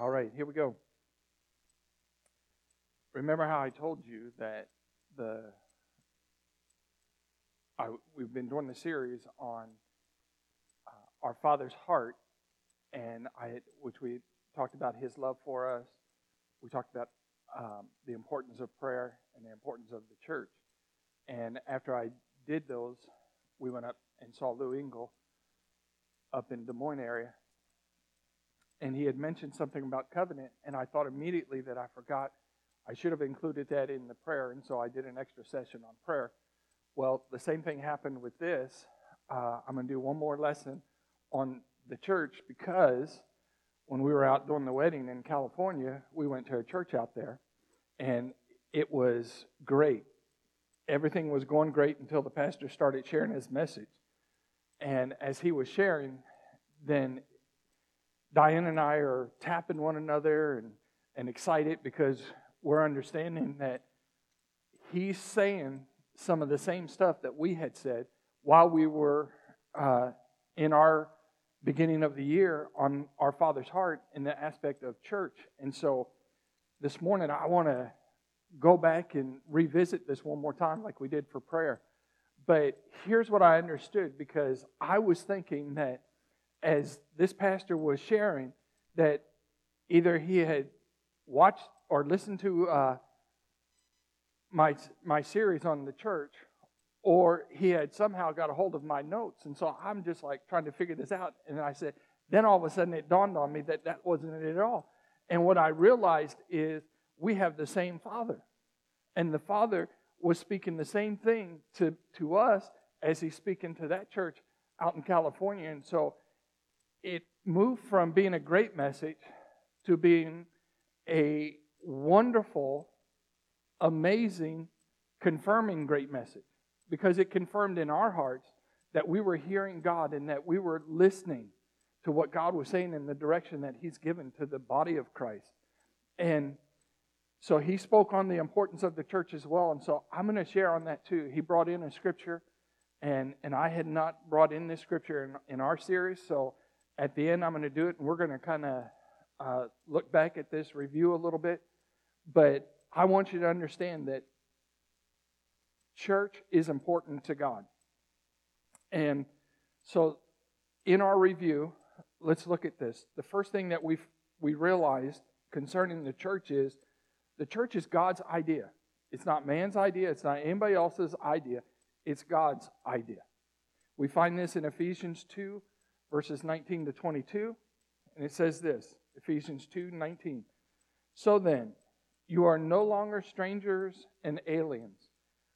All right, here we go. Remember how I told you that the I, we've been doing the series on uh, our Father's heart, and I, which we talked about His love for us. We talked about um, the importance of prayer and the importance of the church. And after I did those, we went up and saw Lou Engle up in the Des Moines area, and he had mentioned something about covenant, and I thought immediately that I forgot. I should have included that in the prayer, and so I did an extra session on prayer. Well, the same thing happened with this. Uh, I'm going to do one more lesson on the church because when we were out doing the wedding in California, we went to a church out there, and it was great. Everything was going great until the pastor started sharing his message. And as he was sharing, then Diane and I are tapping one another and, and excited because we're understanding that he's saying some of the same stuff that we had said while we were uh, in our beginning of the year on our Father's heart in the aspect of church. And so this morning, I want to go back and revisit this one more time, like we did for prayer. But here's what I understood because I was thinking that as this pastor was sharing, that either he had watched or listened to uh, my, my series on the church, or he had somehow got a hold of my notes. And so I'm just like trying to figure this out. And I said, then all of a sudden it dawned on me that that wasn't it at all. And what I realized is we have the same Father. And the Father was speaking the same thing to, to us as he's speaking to that church out in California. And so it moved from being a great message to being a wonderful, amazing, confirming great message because it confirmed in our hearts that we were hearing God and that we were listening to what God was saying in the direction that He's given to the body of Christ. And so he spoke on the importance of the church as well. And so I'm going to share on that too. He brought in a scripture, and, and I had not brought in this scripture in, in our series. So at the end, I'm going to do it, and we're going to kind of uh, look back at this, review a little bit. But I want you to understand that church is important to God. And so in our review, let's look at this. The first thing that we we realized concerning the church is the church is God's idea. It's not man's idea, it's not anybody else's idea, it's God's idea. We find this in Ephesians 2, verses 19 to 22, and it says this Ephesians 2 19. So then, you are no longer strangers and aliens,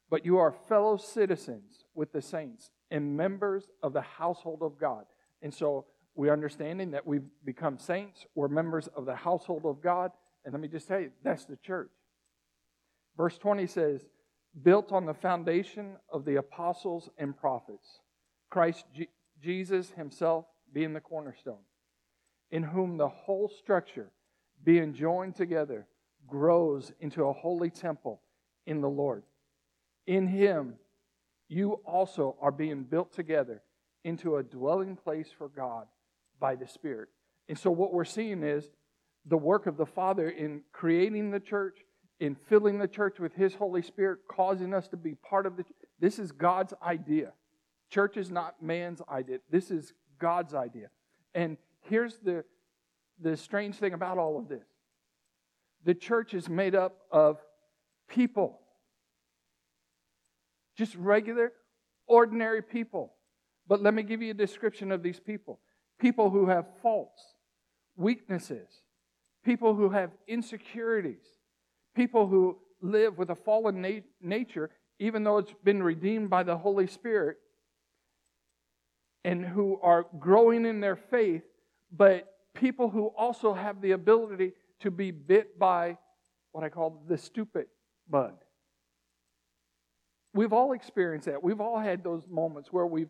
but you are fellow citizens with the saints and members of the household of God. And so we're understanding that we've become saints, we're members of the household of God. And let me just tell you, that's the church. Verse 20 says, built on the foundation of the apostles and prophets, Christ Jesus himself being the cornerstone, in whom the whole structure, being joined together, grows into a holy temple in the Lord. In him, you also are being built together into a dwelling place for God by the Spirit. And so, what we're seeing is the work of the Father in creating the church, in filling the church with His Holy Spirit, causing us to be part of the This is God's idea. Church is not man's idea. This is God's idea. And here's the, the strange thing about all of this the church is made up of people, just regular, ordinary people. But let me give you a description of these people people who have faults, weaknesses, people who have insecurities, people who live with a fallen na- nature, even though it's been redeemed by the Holy Spirit, and who are growing in their faith, but people who also have the ability to be bit by what I call the stupid bug. We've all experienced that. We've all had those moments where we've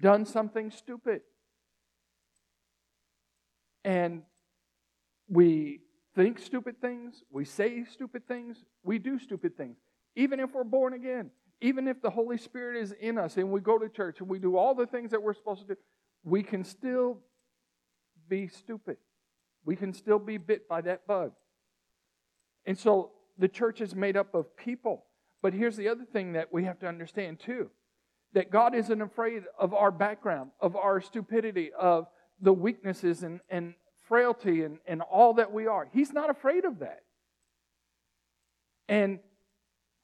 done something stupid. And we think stupid things, we say stupid things, we do stupid things. Even if we're born again, even if the Holy Spirit is in us and we go to church and we do all the things that we're supposed to do, we can still be stupid. We can still be bit by that bug. And so the church is made up of people. But here's the other thing that we have to understand too that God isn't afraid of our background, of our stupidity, of the weaknesses and, and frailty and, and all that we are. He's not afraid of that. And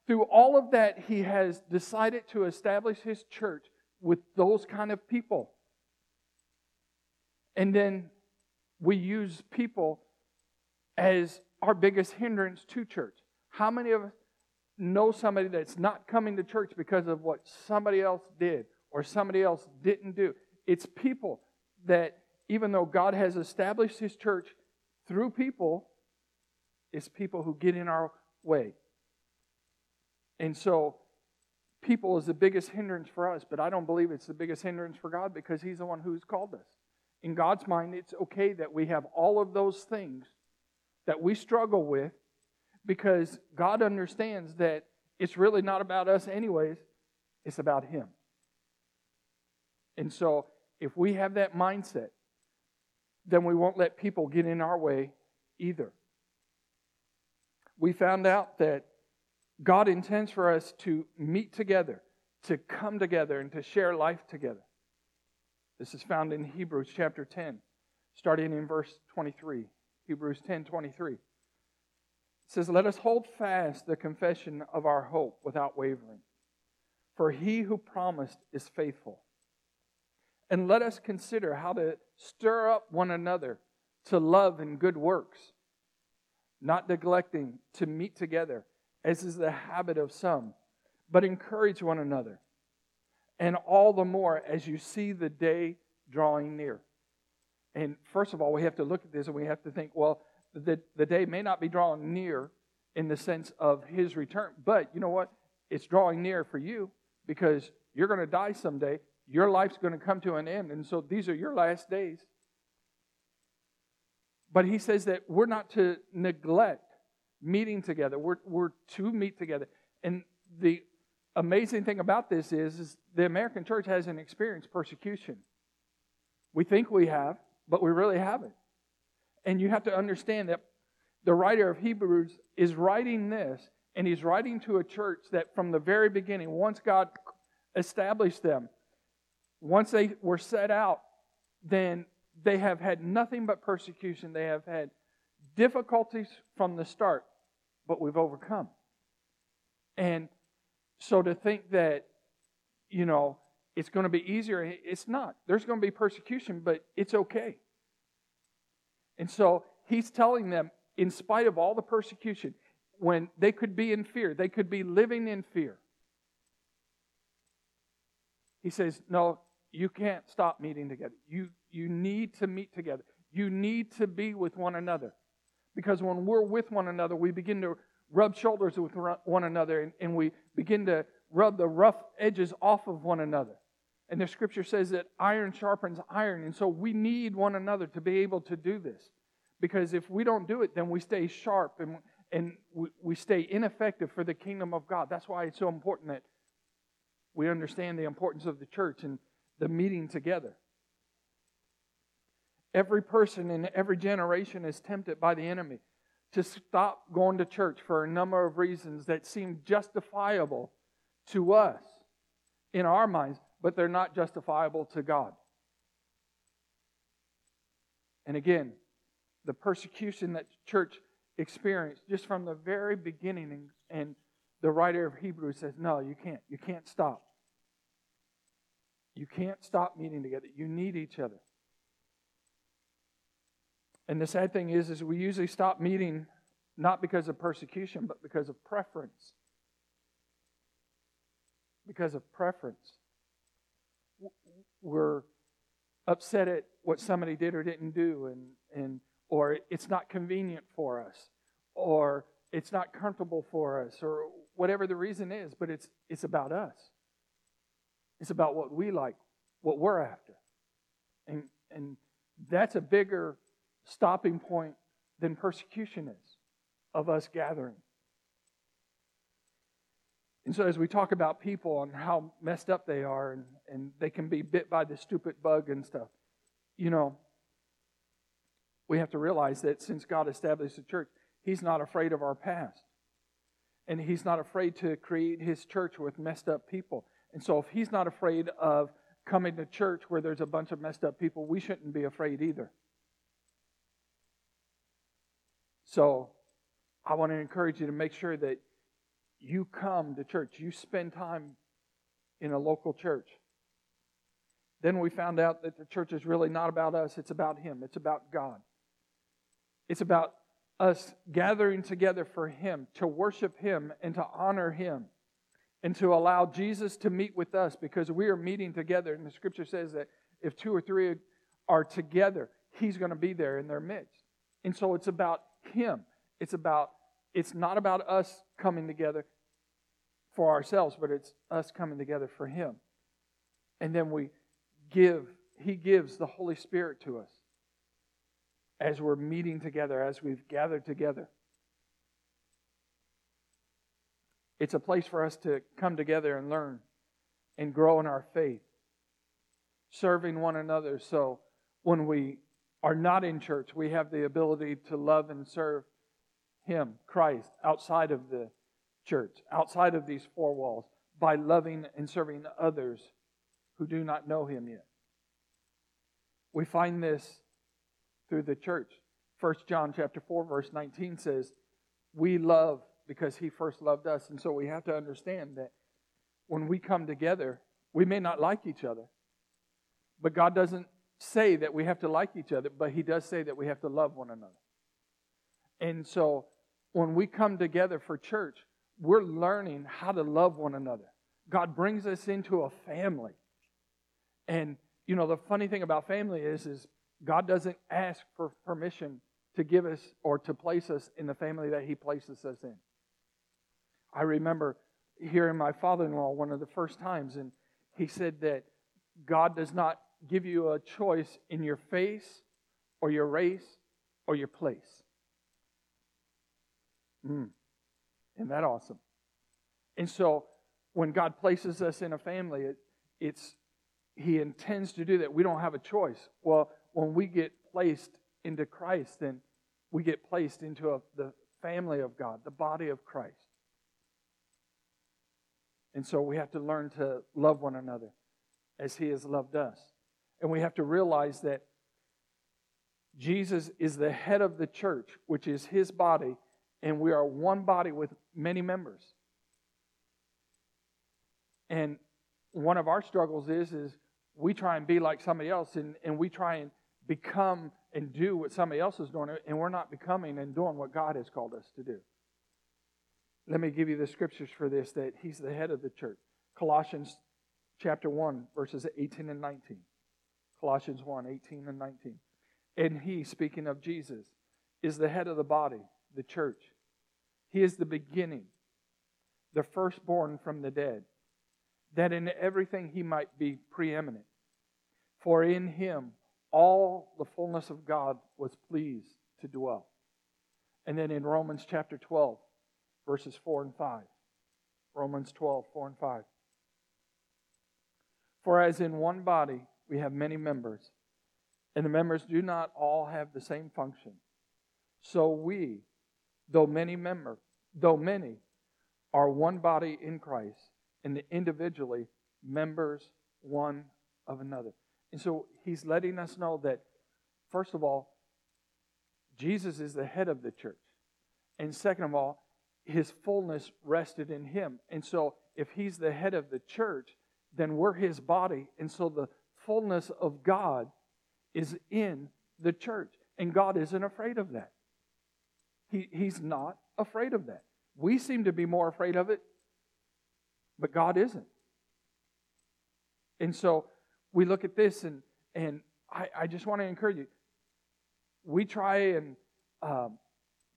through all of that, He has decided to establish His church with those kind of people. And then we use people as our biggest hindrance to church. How many of us know somebody that's not coming to church because of what somebody else did or somebody else didn't do? It's people that, even though God has established His church through people, it's people who get in our way. And so, people is the biggest hindrance for us, but I don't believe it's the biggest hindrance for God because He's the one who's called us. In God's mind, it's okay that we have all of those things that we struggle with because God understands that it's really not about us, anyways, it's about Him. And so, if we have that mindset, then we won't let people get in our way either. We found out that God intends for us to meet together, to come together, and to share life together. This is found in Hebrews chapter 10, starting in verse 23. Hebrews 10 23. It says, Let us hold fast the confession of our hope without wavering, for he who promised is faithful. And let us consider how to stir up one another to love and good works, not neglecting to meet together, as is the habit of some, but encourage one another, and all the more as you see the day drawing near. And first of all, we have to look at this and we have to think, well, the, the day may not be drawing near in the sense of his return, but you know what? It's drawing near for you because you're going to die someday. Your life's going to come to an end. And so these are your last days. But he says that we're not to neglect meeting together, we're, we're to meet together. And the amazing thing about this is, is the American church hasn't experienced persecution. We think we have, but we really haven't. And you have to understand that the writer of Hebrews is writing this, and he's writing to a church that from the very beginning, once God established them, once they were set out, then they have had nothing but persecution. They have had difficulties from the start, but we've overcome. And so to think that, you know, it's going to be easier. It's not. There's going to be persecution, but it's okay. And so he's telling them, in spite of all the persecution, when they could be in fear, they could be living in fear. He says, No, you can't stop meeting together. You, you need to meet together. You need to be with one another. Because when we're with one another, we begin to rub shoulders with one another and, and we begin to rub the rough edges off of one another. And the scripture says that iron sharpens iron. And so we need one another to be able to do this. Because if we don't do it, then we stay sharp and, and we, we stay ineffective for the kingdom of God. That's why it's so important that we understand the importance of the church and the meeting together. Every person in every generation is tempted by the enemy to stop going to church for a number of reasons that seem justifiable to us in our minds but they're not justifiable to God. And again, the persecution that church experienced just from the very beginning, and the writer of Hebrews says, No, you can't. You can't stop. You can't stop meeting together. You need each other. And the sad thing is, is we usually stop meeting not because of persecution, but because of preference. Because of preference we're upset at what somebody did or didn't do, and, and or it's not convenient for us, or it's not comfortable for us, or whatever the reason is, but it's it's about us. It's about what we like, what we're after. And and that's a bigger stopping point than persecution is of us gathering. And so, as we talk about people and how messed up they are, and, and they can be bit by the stupid bug and stuff, you know, we have to realize that since God established the church, He's not afraid of our past. And He's not afraid to create His church with messed up people. And so, if He's not afraid of coming to church where there's a bunch of messed up people, we shouldn't be afraid either. So, I want to encourage you to make sure that you come to church, you spend time in a local church. Then we found out that the church is really not about us, it's about Him, it's about God. It's about us gathering together for Him, to worship Him, and to honor Him, and to allow Jesus to meet with us because we are meeting together. And the scripture says that if two or three are together, He's going to be there in their midst. And so it's about Him. It's about it's not about us coming together for ourselves, but it's us coming together for Him. And then we give, He gives the Holy Spirit to us as we're meeting together, as we've gathered together. It's a place for us to come together and learn and grow in our faith, serving one another. So when we are not in church, we have the ability to love and serve Him, Christ, outside of the church, outside of these four walls, by loving and serving others who do not know Him yet. We find this through the church. 1 John chapter 4 verse 19 says, "We love because he first loved us." And so we have to understand that when we come together, we may not like each other. But God doesn't say that we have to like each other, but he does say that we have to love one another. And so when we come together for church, we're learning how to love one another. God brings us into a family. And you know, the funny thing about family is is God doesn't ask for permission to give us or to place us in the family that He places us in. I remember hearing my father in law one of the first times, and he said that God does not give you a choice in your face or your race or your place. Mm. Isn't that awesome? And so when God places us in a family, it, it's He intends to do that. We don't have a choice. Well, when we get placed into Christ, then we get placed into a, the family of God, the body of Christ. And so we have to learn to love one another as He has loved us. And we have to realize that Jesus is the head of the church, which is His body, and we are one body with many members. And one of our struggles is, is we try and be like somebody else, and, and we try and become and do what somebody else is doing, and we're not becoming and doing what God has called us to do. Let me give you the scriptures for this that He's the head of the church. Colossians chapter 1, verses 18 and 19. Colossians 1, 18 and 19. And He, speaking of Jesus, is the head of the body, the church. He is the beginning, the firstborn from the dead, that in everything He might be preeminent. For in Him all the fullness of God was pleased to dwell. And then in Romans chapter 12, verses 4 and 5. Romans 12, 4 and 5. For as in one body we have many members, and the members do not all have the same function, so we, though many member, though many, are one body in Christ, and individually members one of another. And so he's letting us know that, first of all, Jesus is the head of the church. And second of all, his fullness rested in him. And so if he's the head of the church, then we're his body. And so the fullness of God is in the church. And God isn't afraid of that. He, he's not afraid of that. We seem to be more afraid of it, but God isn't. And so we look at this and, and I, I just want to encourage you. We try and um,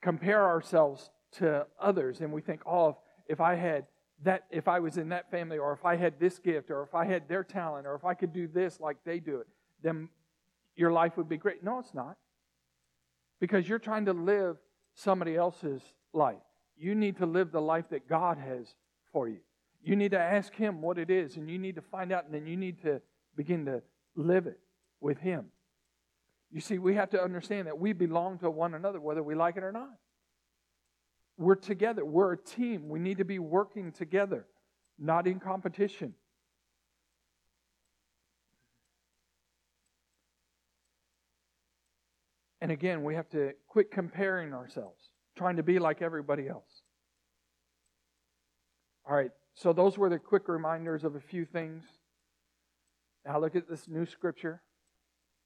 compare ourselves to others and we think, oh, if, if I had that, if I was in that family, or if I had this gift, or if I had their talent, or if I could do this like they do it, then your life would be great. No, it's not. Because you're trying to live somebody else's life. You need to live the life that God has for you. You need to ask Him what it is, and you need to find out, and then you need to begin to live it with Him. You see, we have to understand that we belong to one another, whether we like it or not. We're together, we're a team. We need to be working together, not in competition. And again, we have to quit comparing ourselves, trying to be like everybody else. All right, so those were the quick reminders of a few things. Now look at this new scripture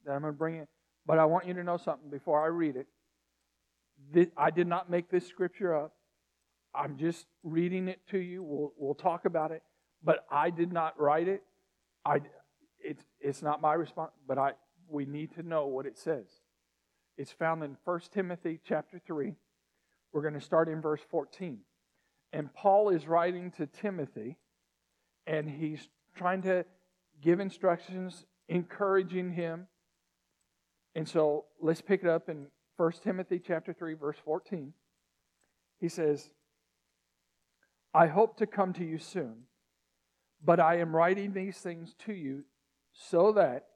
that I'm going to bring in. But I want you to know something before I read it. This, I did not make this scripture up. I'm just reading it to you. We'll, we'll talk about it. But I did not write it. I, it's, it's not my response, but I, we need to know what it says. It's found in 1 Timothy chapter 3. We're going to start in verse 14. And Paul is writing to Timothy, and he's trying to give instructions, encouraging him. And so let's pick it up in 1 Timothy chapter 3, verse 14. He says, I hope to come to you soon, but I am writing these things to you so that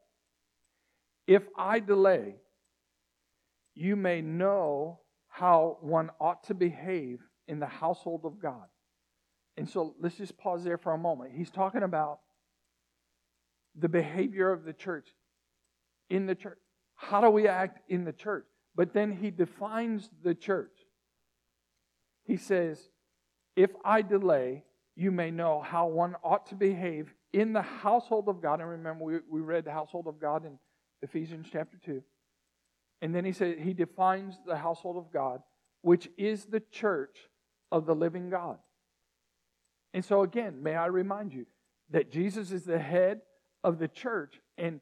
if I delay, you may know how one ought to behave in the household of God. And so let's just pause there for a moment. He's talking about the behavior of the church in the church. How do we act in the church? But then he defines the church. He says, If I delay, you may know how one ought to behave in the household of God. And remember, we, we read the household of God in Ephesians chapter 2. And then he says, he defines the household of God, which is the church of the living God. And so again, may I remind you that Jesus is the head of the church, and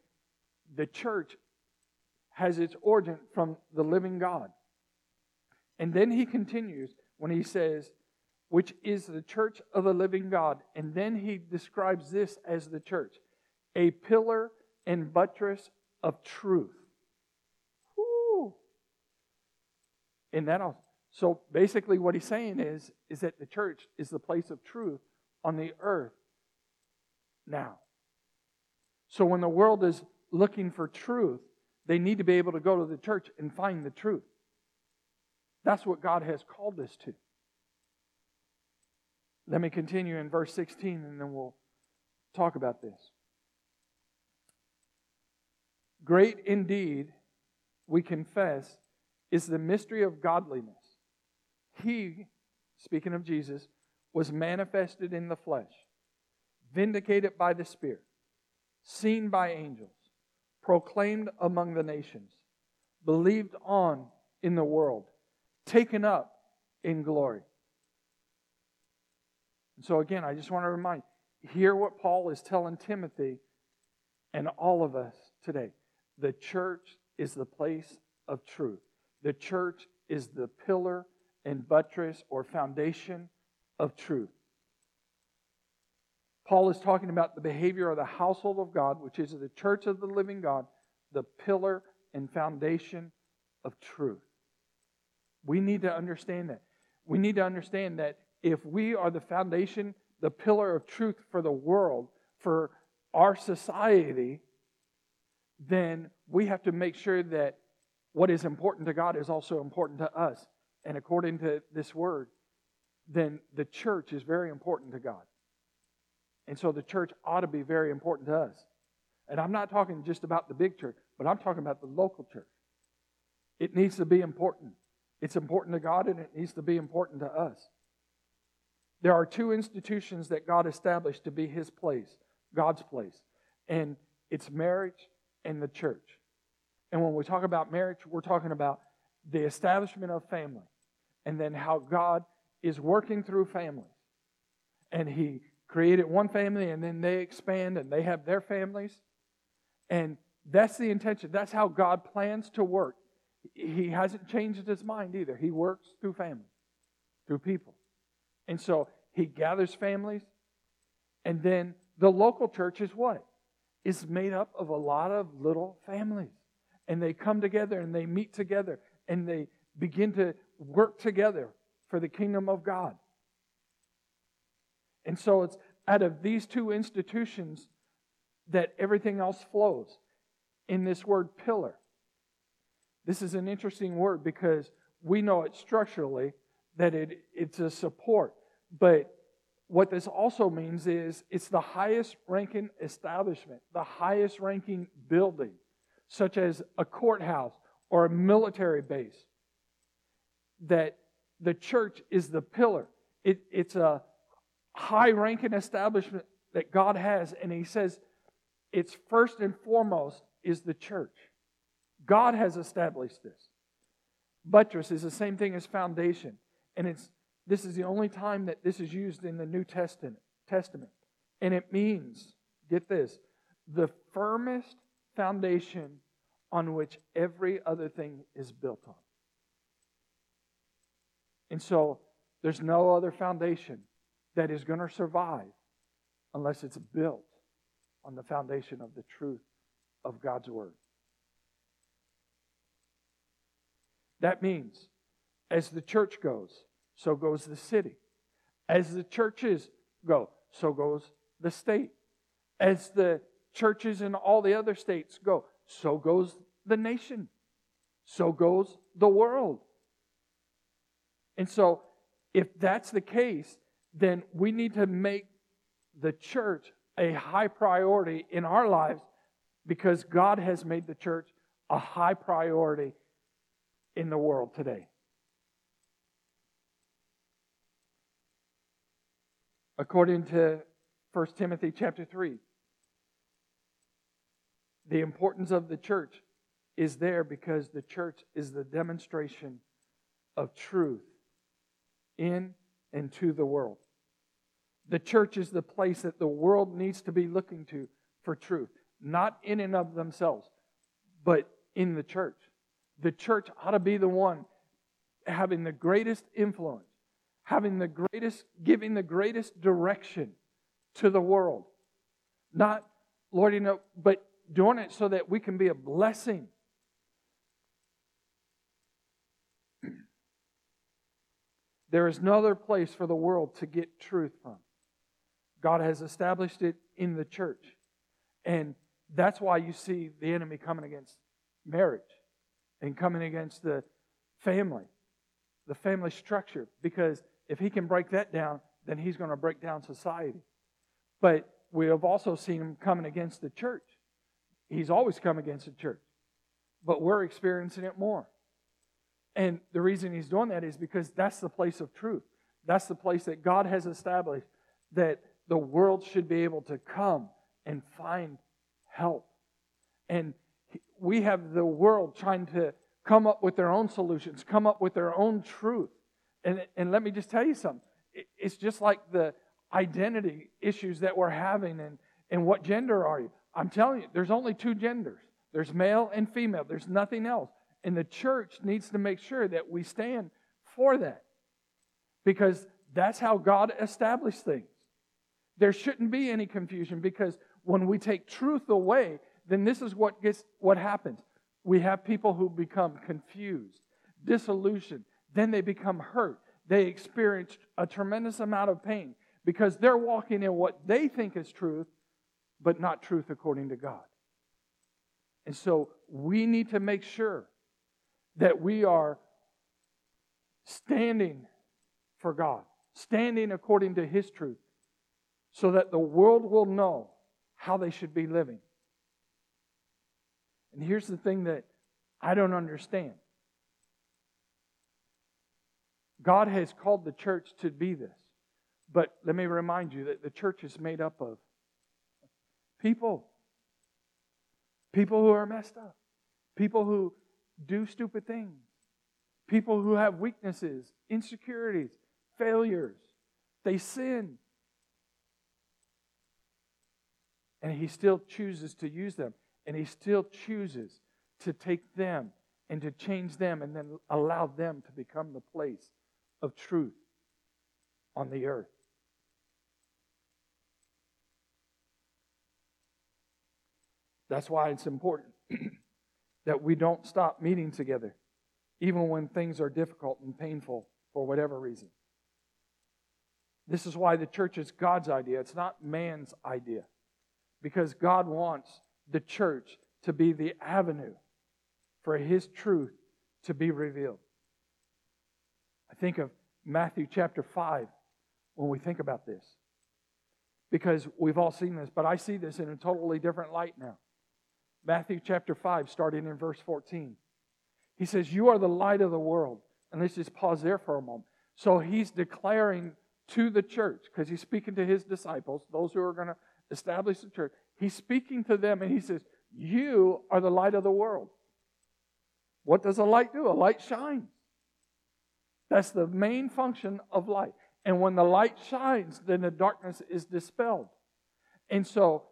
the church has its origin from the living God. And then he continues when he says, which is the church of the living God. And then he describes this as the church a pillar and buttress of truth. in that also. So basically, what he's saying is, is that the church is the place of truth on the earth now. So when the world is looking for truth, they need to be able to go to the church and find the truth. That's what God has called us to. Let me continue in verse 16 and then we'll talk about this. Great indeed, we confess, is the mystery of godliness. He, speaking of Jesus, was manifested in the flesh, vindicated by the Spirit, seen by angels, proclaimed among the nations, believed on in the world, taken up in glory. And so, again, I just want to remind hear what Paul is telling Timothy and all of us today. The church is the place of truth. The church is the pillar and buttress or foundation of truth. Paul is talking about the behavior of the household of God, which is the church of the living God, the pillar and foundation of truth. We need to understand that. We need to understand that if we are the foundation, the pillar of truth for the world, for our society, then we have to make sure that what is important to God is also important to us. And according to this word, then the church is very important to God. And so the church ought to be very important to us. And I'm not talking just about the big church, but I'm talking about the local church. It needs to be important. It's important to God and it needs to be important to us. There are two institutions that God established to be His place, God's place, and it's marriage and the church. And when we talk about marriage, we're talking about the establishment of family and then how God is working through families. And He created one family and then they expand and they have their families. And that's the intention. That's how God plans to work. He hasn't changed his mind either. He works through family, through people. And so he gathers families. And then the local church is what? Is made up of a lot of little families and they come together and they meet together and they begin to work together for the kingdom of God. And so it's out of these two institutions that everything else flows in this word pillar. This is an interesting word because we know it structurally that it, it's a support. But what this also means is it's the highest ranking establishment, the highest ranking building, such as a courthouse or a military base, that the church is the pillar. It, it's a high ranking establishment that God has, and He says it's first and foremost is the church. God has established this. Buttress is the same thing as foundation, and it's this is the only time that this is used in the New Testament. Testament, and it means get this the firmest foundation on which every other thing is built on. And so there's no other foundation that is going to survive unless it's built on the foundation of the truth of God's Word. That means as the church goes, so goes the city. As the churches go, so goes the state. As the churches in all the other states go, so goes the nation. So goes the world. And so, if that's the case, then we need to make the church a high priority in our lives because God has made the church a high priority in the world today. According to 1 Timothy chapter 3, the importance of the church is there because the church is the demonstration of truth in and to the world. The church is the place that the world needs to be looking to for truth, not in and of themselves, but in the church. The church ought to be the one having the greatest influence, having the greatest, giving the greatest direction to the world. Not, Lord, you know, but doing it so that we can be a blessing. There is no other place for the world to get truth from. God has established it in the church. And that's why you see the enemy coming against marriage and coming against the family, the family structure, because if he can break that down, then he's going to break down society. But we have also seen him coming against the church. He's always come against the church, but we're experiencing it more. And the reason he's doing that is because that's the place of truth. That's the place that God has established that the world should be able to come and find help. And we have the world trying to come up with their own solutions, come up with their own truth. And, and let me just tell you something. It's just like the identity issues that we're having and, and what gender are you? I'm telling you, there's only two genders there's male and female, there's nothing else. And the church needs to make sure that we stand for that because that's how God established things. There shouldn't be any confusion because when we take truth away, then this is what gets what happens. We have people who become confused, disillusioned, then they become hurt. They experience a tremendous amount of pain because they're walking in what they think is truth, but not truth according to God. And so we need to make sure that we are standing for God, standing according to His truth, so that the world will know how they should be living. And here's the thing that I don't understand God has called the church to be this. But let me remind you that the church is made up of people. People who are messed up. People who do stupid things. People who have weaknesses, insecurities, failures. They sin. And he still chooses to use them. And he still chooses to take them and to change them and then allow them to become the place of truth on the earth. That's why it's important that we don't stop meeting together, even when things are difficult and painful for whatever reason. This is why the church is God's idea, it's not man's idea. Because God wants the church to be the avenue for His truth to be revealed. I think of Matthew chapter 5 when we think about this. Because we've all seen this, but I see this in a totally different light now. Matthew chapter 5, starting in verse 14. He says, You are the light of the world. And let's just pause there for a moment. So he's declaring to the church, because he's speaking to his disciples, those who are going to establish the church. He's speaking to them and he says, You are the light of the world. What does a light do? A light shines. That's the main function of light. And when the light shines, then the darkness is dispelled. And so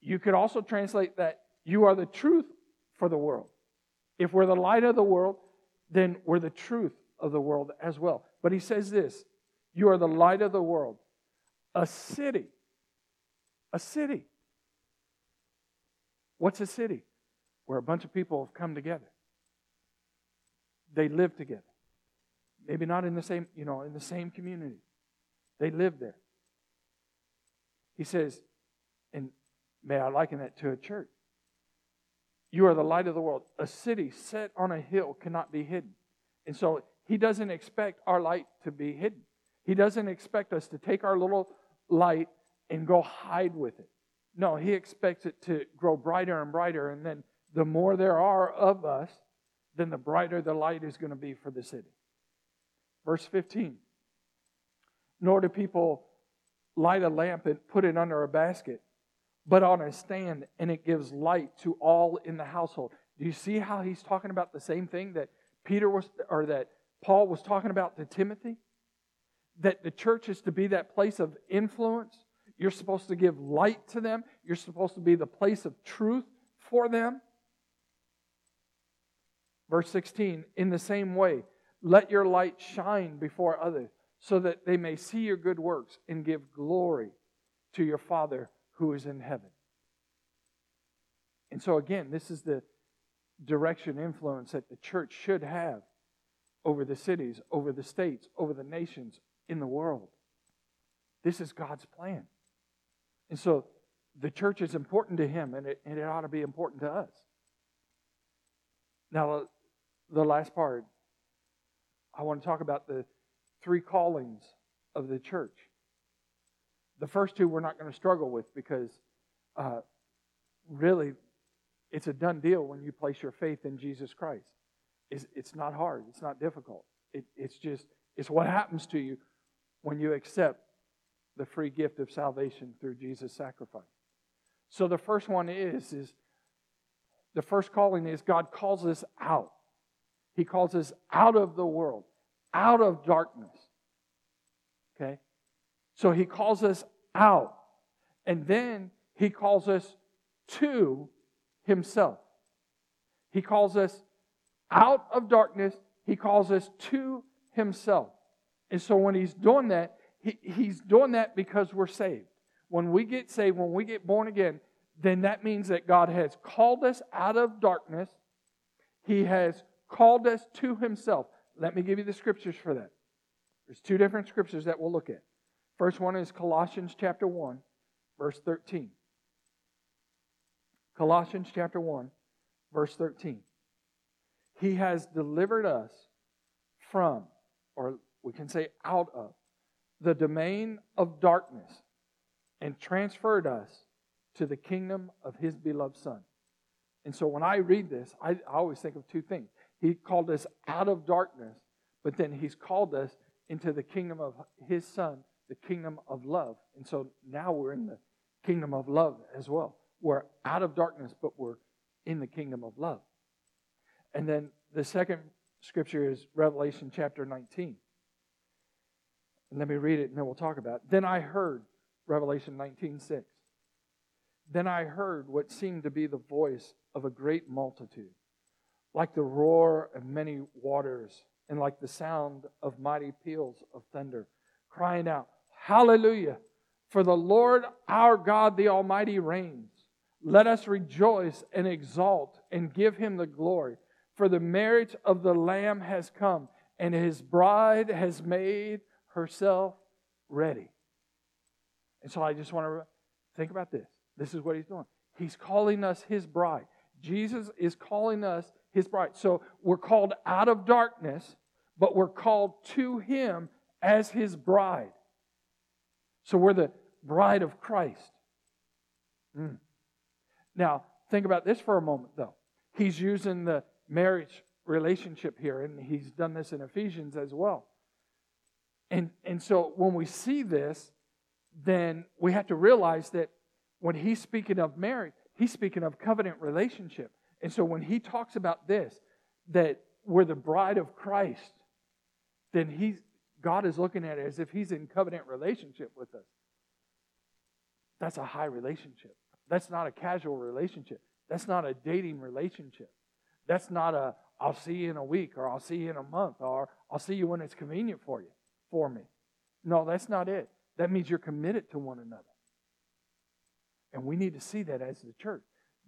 you could also translate that you are the truth for the world. If we're the light of the world, then we're the truth of the world as well. But he says this you are the light of the world. A city. A city. What's a city? Where a bunch of people have come together. They live together. Maybe not in the same, you know, in the same community. They live there. He says, and may I liken that to a church. You are the light of the world. A city set on a hill cannot be hidden. And so he doesn't expect our light to be hidden. He doesn't expect us to take our little light and go hide with it. No, he expects it to grow brighter and brighter. And then the more there are of us, then the brighter the light is going to be for the city. Verse 15. Nor do people light a lamp and put it under a basket, but on a stand, and it gives light to all in the household. Do you see how he's talking about the same thing that Peter was, or that Paul was talking about to Timothy? That the church is to be that place of influence. You're supposed to give light to them. You're supposed to be the place of truth for them. Verse 16, in the same way, let your light shine before others so that they may see your good works and give glory to your Father who is in heaven. And so, again, this is the direction, influence that the church should have over the cities, over the states, over the nations, in the world. This is God's plan. And so, the church is important to Him, and it, and it ought to be important to us. Now, the last part I want to talk about the three callings of the church. The first two we're not going to struggle with because uh, really it's a done deal when you place your faith in Jesus Christ. It's, it's not hard, it's not difficult. It, it's just, it's what happens to you when you accept the free gift of salvation through Jesus' sacrifice. So the first one is, is the first calling is God calls us out. He calls us out of the world, out of darkness. Okay? So he calls us out. And then he calls us to himself. He calls us out of darkness, he calls us to himself. And so when he's doing that, he, he's doing that because we're saved. When we get saved, when we get born again, then that means that God has called us out of darkness. He has called us to himself. Let me give you the scriptures for that. There's two different scriptures that we'll look at. First one is Colossians chapter 1, verse 13. Colossians chapter 1, verse 13. He has delivered us from, or we can say out of, the domain of darkness and transferred us to the kingdom of his beloved Son. And so when I read this, I, I always think of two things. He called us out of darkness, but then He's called us into the kingdom of His Son, the kingdom of love. And so now we're in the kingdom of love as well. We're out of darkness, but we're in the kingdom of love. And then the second scripture is Revelation chapter 19. And let me read it and then we'll talk about it. Then I heard, Revelation 19 6. Then I heard what seemed to be the voice of a great multitude like the roar of many waters and like the sound of mighty peals of thunder, crying out, Hallelujah! For the Lord our God, the Almighty, reigns. Let us rejoice and exult and give him the glory. For the marriage of the Lamb has come, and his bride has made herself ready. And so I just want to think about this. This is what he's doing. He's calling us his bride. Jesus is calling us his bride. So we're called out of darkness, but we're called to him as his bride. So we're the bride of Christ. Mm. Now, think about this for a moment, though. He's using the marriage relationship here, and he's done this in Ephesians as well. And, and so when we see this, then we have to realize that when he's speaking of marriage, he's speaking of covenant relationship. And so when he talks about this, that we're the bride of Christ, then he's God is looking at it as if he's in covenant relationship with us. That's a high relationship. That's not a casual relationship. That's not a dating relationship. That's not a I'll see you in a week or I'll see you in a month or I'll see you when it's convenient for you, for me. No, that's not it. That means you're committed to one another. And we need to see that as the church.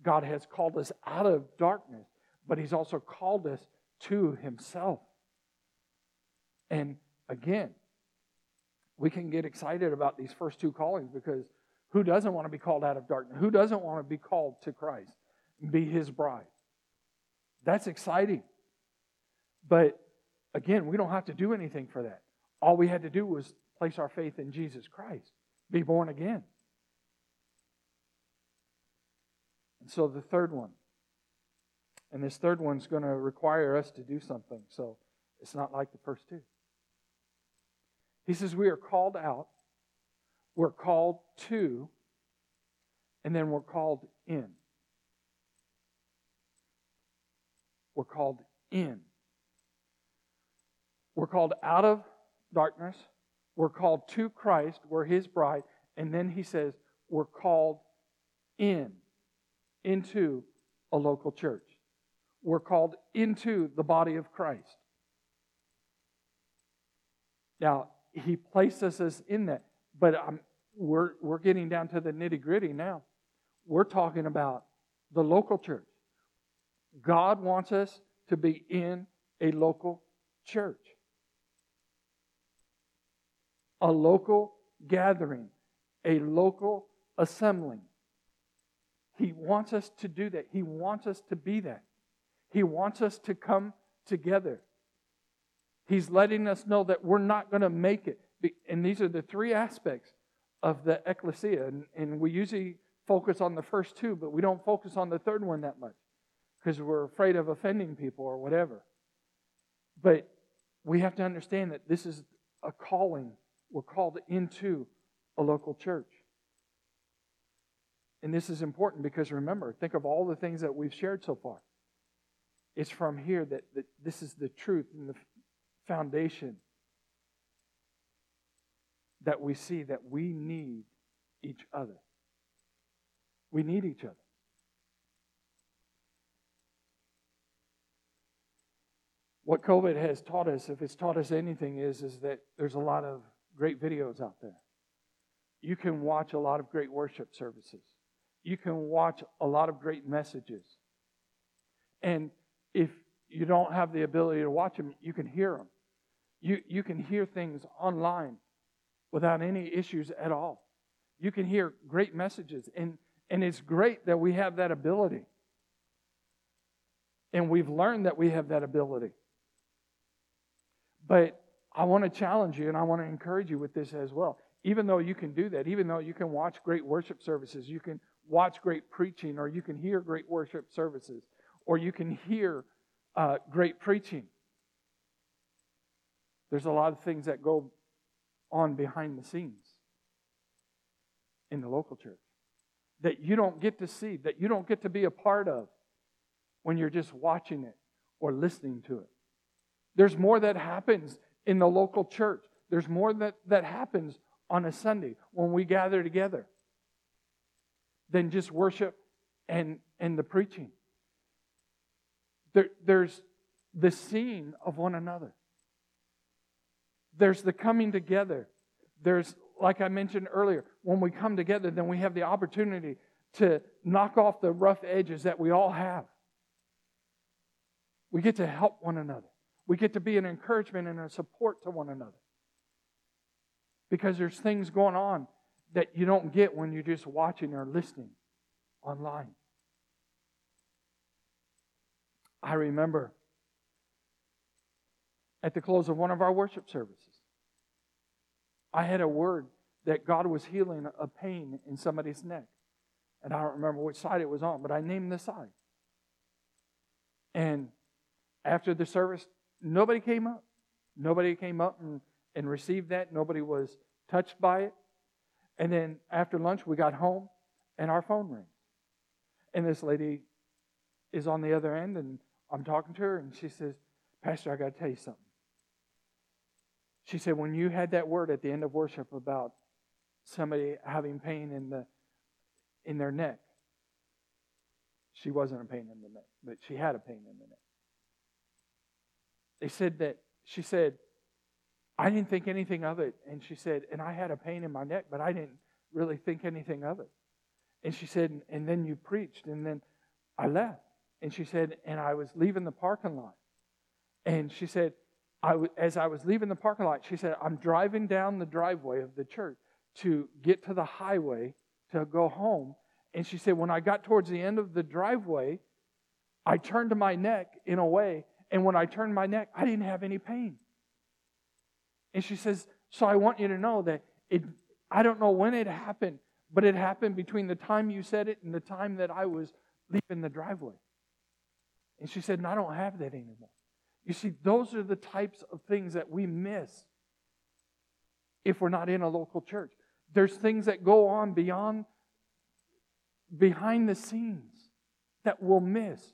God has called us out of darkness, but He's also called us to Himself. And again, we can get excited about these first two callings because who doesn't want to be called out of darkness? Who doesn't want to be called to Christ, and be His bride? That's exciting. But again, we don't have to do anything for that. All we had to do was place our faith in Jesus Christ, be born again. And so the third one. And this third one's going to require us to do something. So it's not like the first two. He says we are called out, we're called to, and then we're called in. We're called in. We're called out of darkness. We're called to Christ. We're his bride. And then he says, we're called in, into a local church. We're called into the body of Christ. Now, he places us in that, but I'm, we're, we're getting down to the nitty gritty now. We're talking about the local church. God wants us to be in a local church, a local gathering, a local assembling. He wants us to do that. He wants us to be that. He wants us to come together. He's letting us know that we're not going to make it. And these are the three aspects of the ecclesia. And, and we usually focus on the first two, but we don't focus on the third one that much because we're afraid of offending people or whatever. But we have to understand that this is a calling. We're called into a local church. And this is important because remember, think of all the things that we've shared so far. It's from here that, that this is the truth and the foundation that we see that we need each other. We need each other. what COVID has taught us, if it's taught us anything, is, is that there's a lot of great videos out there. You can watch a lot of great worship services. You can watch a lot of great messages. And if you don't have the ability to watch them, you can hear them. You, you can hear things online without any issues at all. You can hear great messages. And, and it's great that we have that ability. And we've learned that we have that ability. But I want to challenge you and I want to encourage you with this as well. Even though you can do that, even though you can watch great worship services, you can watch great preaching, or you can hear great worship services, or you can hear uh, great preaching. There's a lot of things that go on behind the scenes in the local church that you don't get to see, that you don't get to be a part of when you're just watching it or listening to it. There's more that happens in the local church. There's more that, that happens on a Sunday when we gather together than just worship and, and the preaching. There, there's the seeing of one another. There's the coming together. There's, like I mentioned earlier, when we come together, then we have the opportunity to knock off the rough edges that we all have. We get to help one another. We get to be an encouragement and a support to one another. Because there's things going on that you don't get when you're just watching or listening online. I remember at the close of one of our worship services, I had a word that God was healing a pain in somebody's neck. And I don't remember which side it was on, but I named the side. And after the service, nobody came up. Nobody came up and, and received that. Nobody was touched by it. And then after lunch, we got home and our phone rings. And this lady is on the other end, and I'm talking to her, and she says, Pastor, I got to tell you something. She said, when you had that word at the end of worship about somebody having pain in the in their neck, she wasn't a pain in the neck, but she had a pain in the neck. They said that she said, I didn't think anything of it. And she said, and I had a pain in my neck, but I didn't really think anything of it. And she said, and then you preached, and then I left. And she said, and I was leaving the parking lot. And she said, I w- as I was leaving the parking lot, she said, I'm driving down the driveway of the church to get to the highway to go home. And she said, when I got towards the end of the driveway, I turned my neck in a way. And when I turned my neck, I didn't have any pain. And she says, So I want you to know that it, I don't know when it happened, but it happened between the time you said it and the time that I was leaving the driveway. And she said, And I don't have that anymore. You see, those are the types of things that we miss if we're not in a local church. There's things that go on beyond, behind the scenes that we'll miss.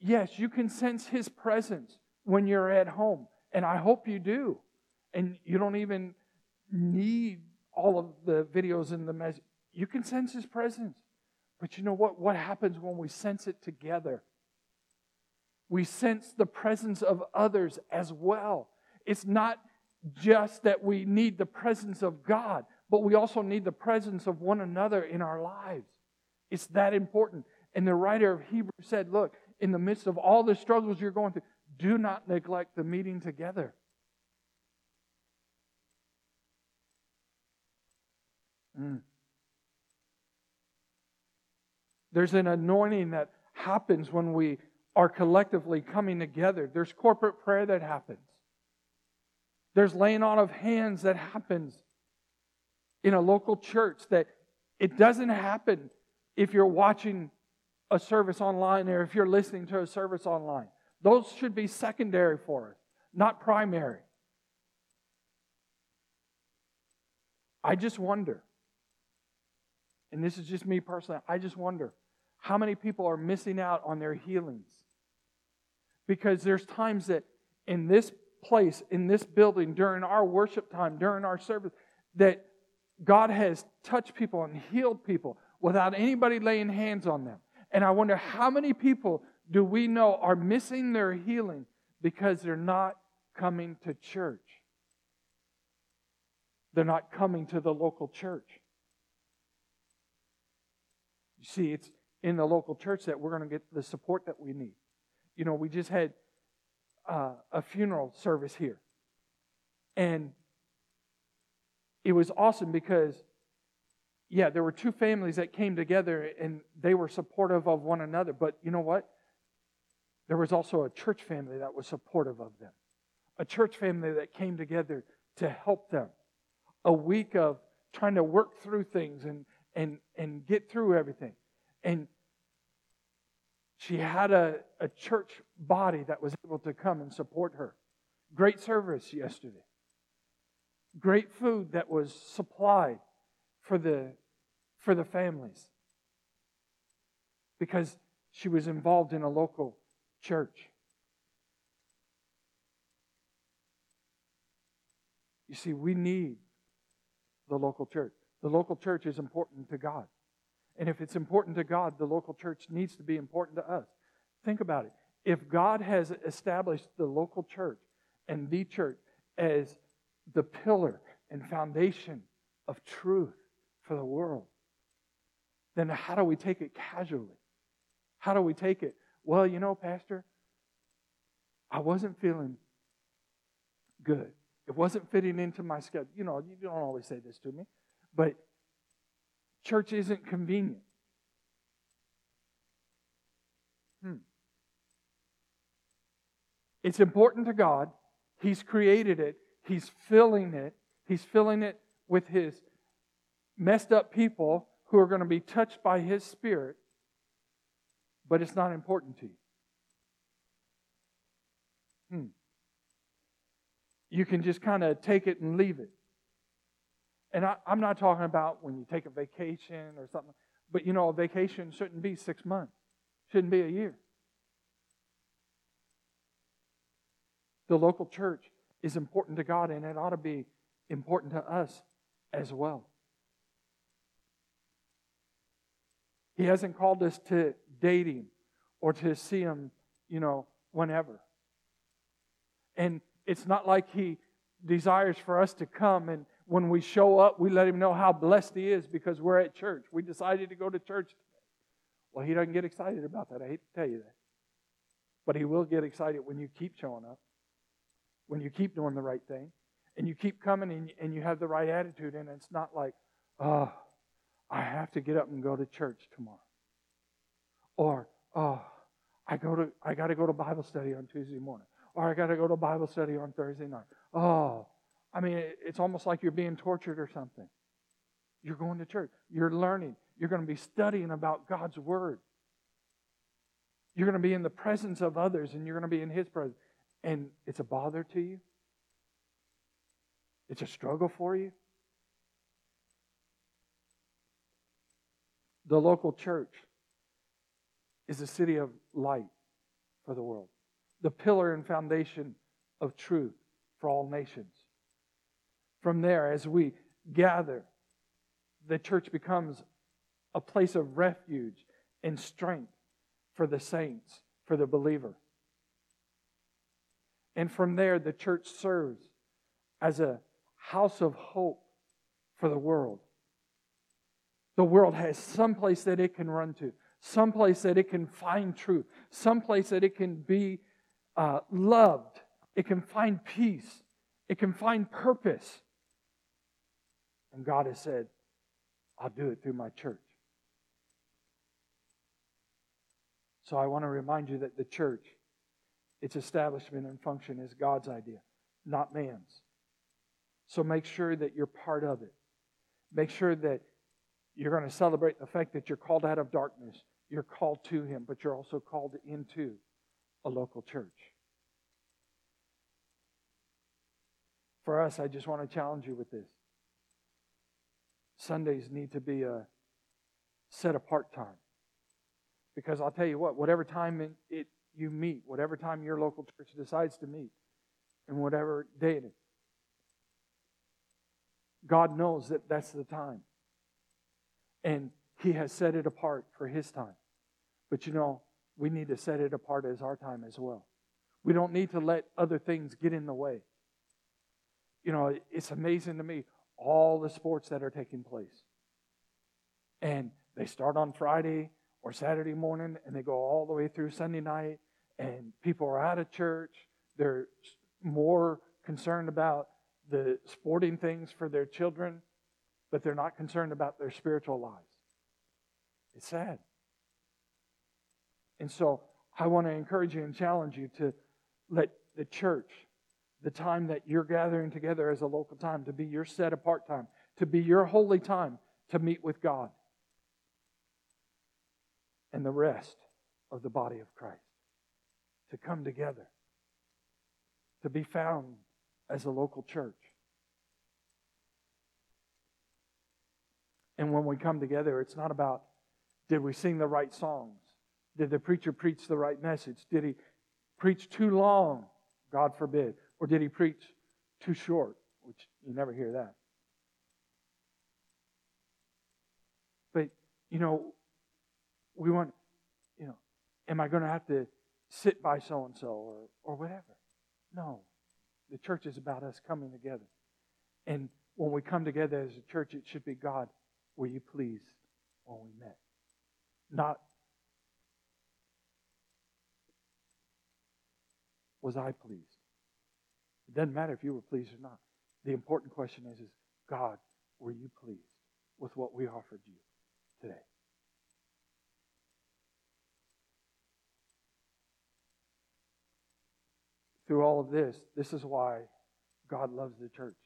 Yes, you can sense His presence when you're at home. And I hope you do. And you don't even need all of the videos and the message. You can sense His presence. But you know what? What happens when we sense it together? We sense the presence of others as well. It's not just that we need the presence of God, but we also need the presence of one another in our lives. It's that important. And the writer of Hebrews said, Look, in the midst of all the struggles you're going through, do not neglect the meeting together. Mm. There's an anointing that happens when we are collectively coming together. There's corporate prayer that happens. There's laying on of hands that happens in a local church that it doesn't happen if you're watching a service online or if you're listening to a service online. Those should be secondary for us, not primary. I just wonder, and this is just me personally, I just wonder how many people are missing out on their healings. Because there's times that in this place, in this building, during our worship time, during our service, that God has touched people and healed people without anybody laying hands on them. And I wonder how many people do we know are missing their healing because they're not coming to church? They're not coming to the local church. You see, it's in the local church that we're going to get the support that we need. You know, we just had uh, a funeral service here. And it was awesome because, yeah, there were two families that came together and they were supportive of one another. But you know what? There was also a church family that was supportive of them, a church family that came together to help them. A week of trying to work through things and, and, and get through everything. And she had a, a church body that was able to come and support her. Great service yesterday. Great food that was supplied for the, for the families because she was involved in a local church. You see, we need the local church. The local church is important to God. And if it's important to God, the local church needs to be important to us. Think about it. If God has established the local church and the church as the pillar and foundation of truth for the world, then how do we take it casually? How do we take it? Well, you know, Pastor, I wasn't feeling good. It wasn't fitting into my schedule. You know, you don't always say this to me, but church isn't convenient. Hmm. It's important to God. He's created it, He's filling it. He's filling it with His messed up people who are going to be touched by His Spirit, but it's not important to you. Hmm. You can just kind of take it and leave it. And I, am not talking about when you take a vacation or something, but you know, a vacation shouldn't be six months, shouldn't be a year. The local church is important to God, and it ought to be important to us as well. He hasn't called us to dating or to see Him, you know, whenever. And it's not like He desires for us to come and when we show up, we let Him know how blessed He is because we're at church. We decided to go to church today. Well, He doesn't get excited about that. I hate to tell you that. But He will get excited when you keep showing up, when you keep doing the right thing, and you keep coming and, and you have the right attitude. And it's not like, oh, I have to get up and go to church tomorrow. Or, oh, I go to I got to go to Bible study on Tuesday morning, or I got to go to Bible study on Thursday night. Oh, I mean, it's almost like you're being tortured or something. You're going to church. You're learning. You're going to be studying about God's Word. You're going to be in the presence of others and you're going to be in His presence. And it's a bother to you? It's a struggle for you? The local church is a city of light for the world, the pillar and foundation of truth for all nations. From there, as we gather, the church becomes a place of refuge and strength for the saints, for the believer. And from there, the church serves as a house of hope for the world. The world has some place that it can run to, some place that it can find truth, some place that it can be uh, loved, it can find peace, it can find purpose. And God has said, I'll do it through my church. So I want to remind you that the church, its establishment and function is God's idea, not man's. So make sure that you're part of it. Make sure that you're going to celebrate the fact that you're called out of darkness. You're called to Him, but you're also called into a local church. For us, I just want to challenge you with this. Sundays need to be a set apart time. Because I'll tell you what, whatever time it, it, you meet, whatever time your local church decides to meet, and whatever day it is, God knows that that's the time. And He has set it apart for His time. But you know, we need to set it apart as our time as well. We don't need to let other things get in the way. You know, it's amazing to me all the sports that are taking place. And they start on Friday or Saturday morning and they go all the way through Sunday night, and people are out of church. They're more concerned about the sporting things for their children, but they're not concerned about their spiritual lives. It's sad. And so I want to encourage you and challenge you to let the church the time that you're gathering together as a local time to be your set apart time, to be your holy time to meet with God and the rest of the body of Christ, to come together, to be found as a local church. And when we come together, it's not about did we sing the right songs? Did the preacher preach the right message? Did he preach too long? God forbid. Or did he preach too short? Which you never hear that. But, you know, we want, you know, am I going to have to sit by so and so or or whatever? No. The church is about us coming together. And when we come together as a church, it should be God, were you pleased when we met? Not, was I pleased? It doesn't matter if you were pleased or not. The important question is, is God, were you pleased with what we offered you today? through all of this, this is why God loves the church.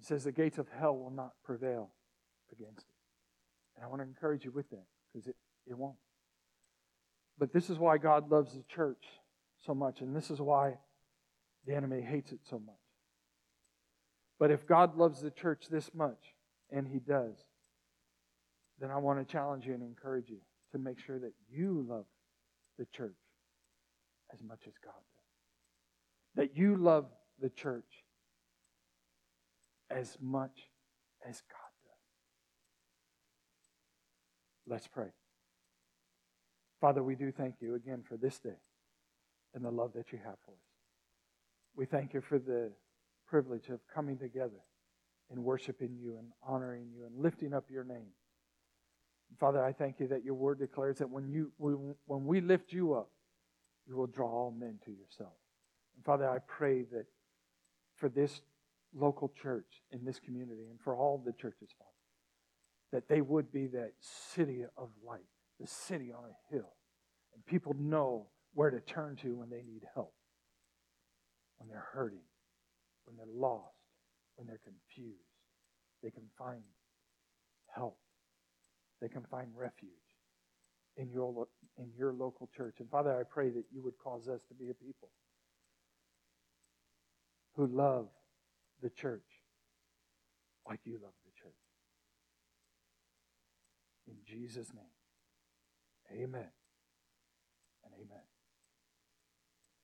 He says the gates of hell will not prevail against it. And I want to encourage you with that because it, it won't. But this is why God loves the church so much, and this is why the enemy hates it so much. But if God loves the church this much, and He does, then I want to challenge you and encourage you to make sure that you love the church as much as God does. That you love the church as much as God does. Let's pray. Father, we do thank you again for this day and the love that you have for us. We thank you for the privilege of coming together and worshiping you and honoring you and lifting up your name. Father, I thank you that your word declares that when, you, when we lift you up, you will draw all men to yourself. And Father, I pray that for this local church in this community and for all the churches, Father, that they would be that city of light, the city on a hill. And people know where to turn to when they need help, when they're hurting, when they're lost, when they're confused. They can find help, they can find refuge in your, in your local church. And Father, I pray that you would cause us to be a people who love the church like you love the church. In Jesus' name, amen and amen.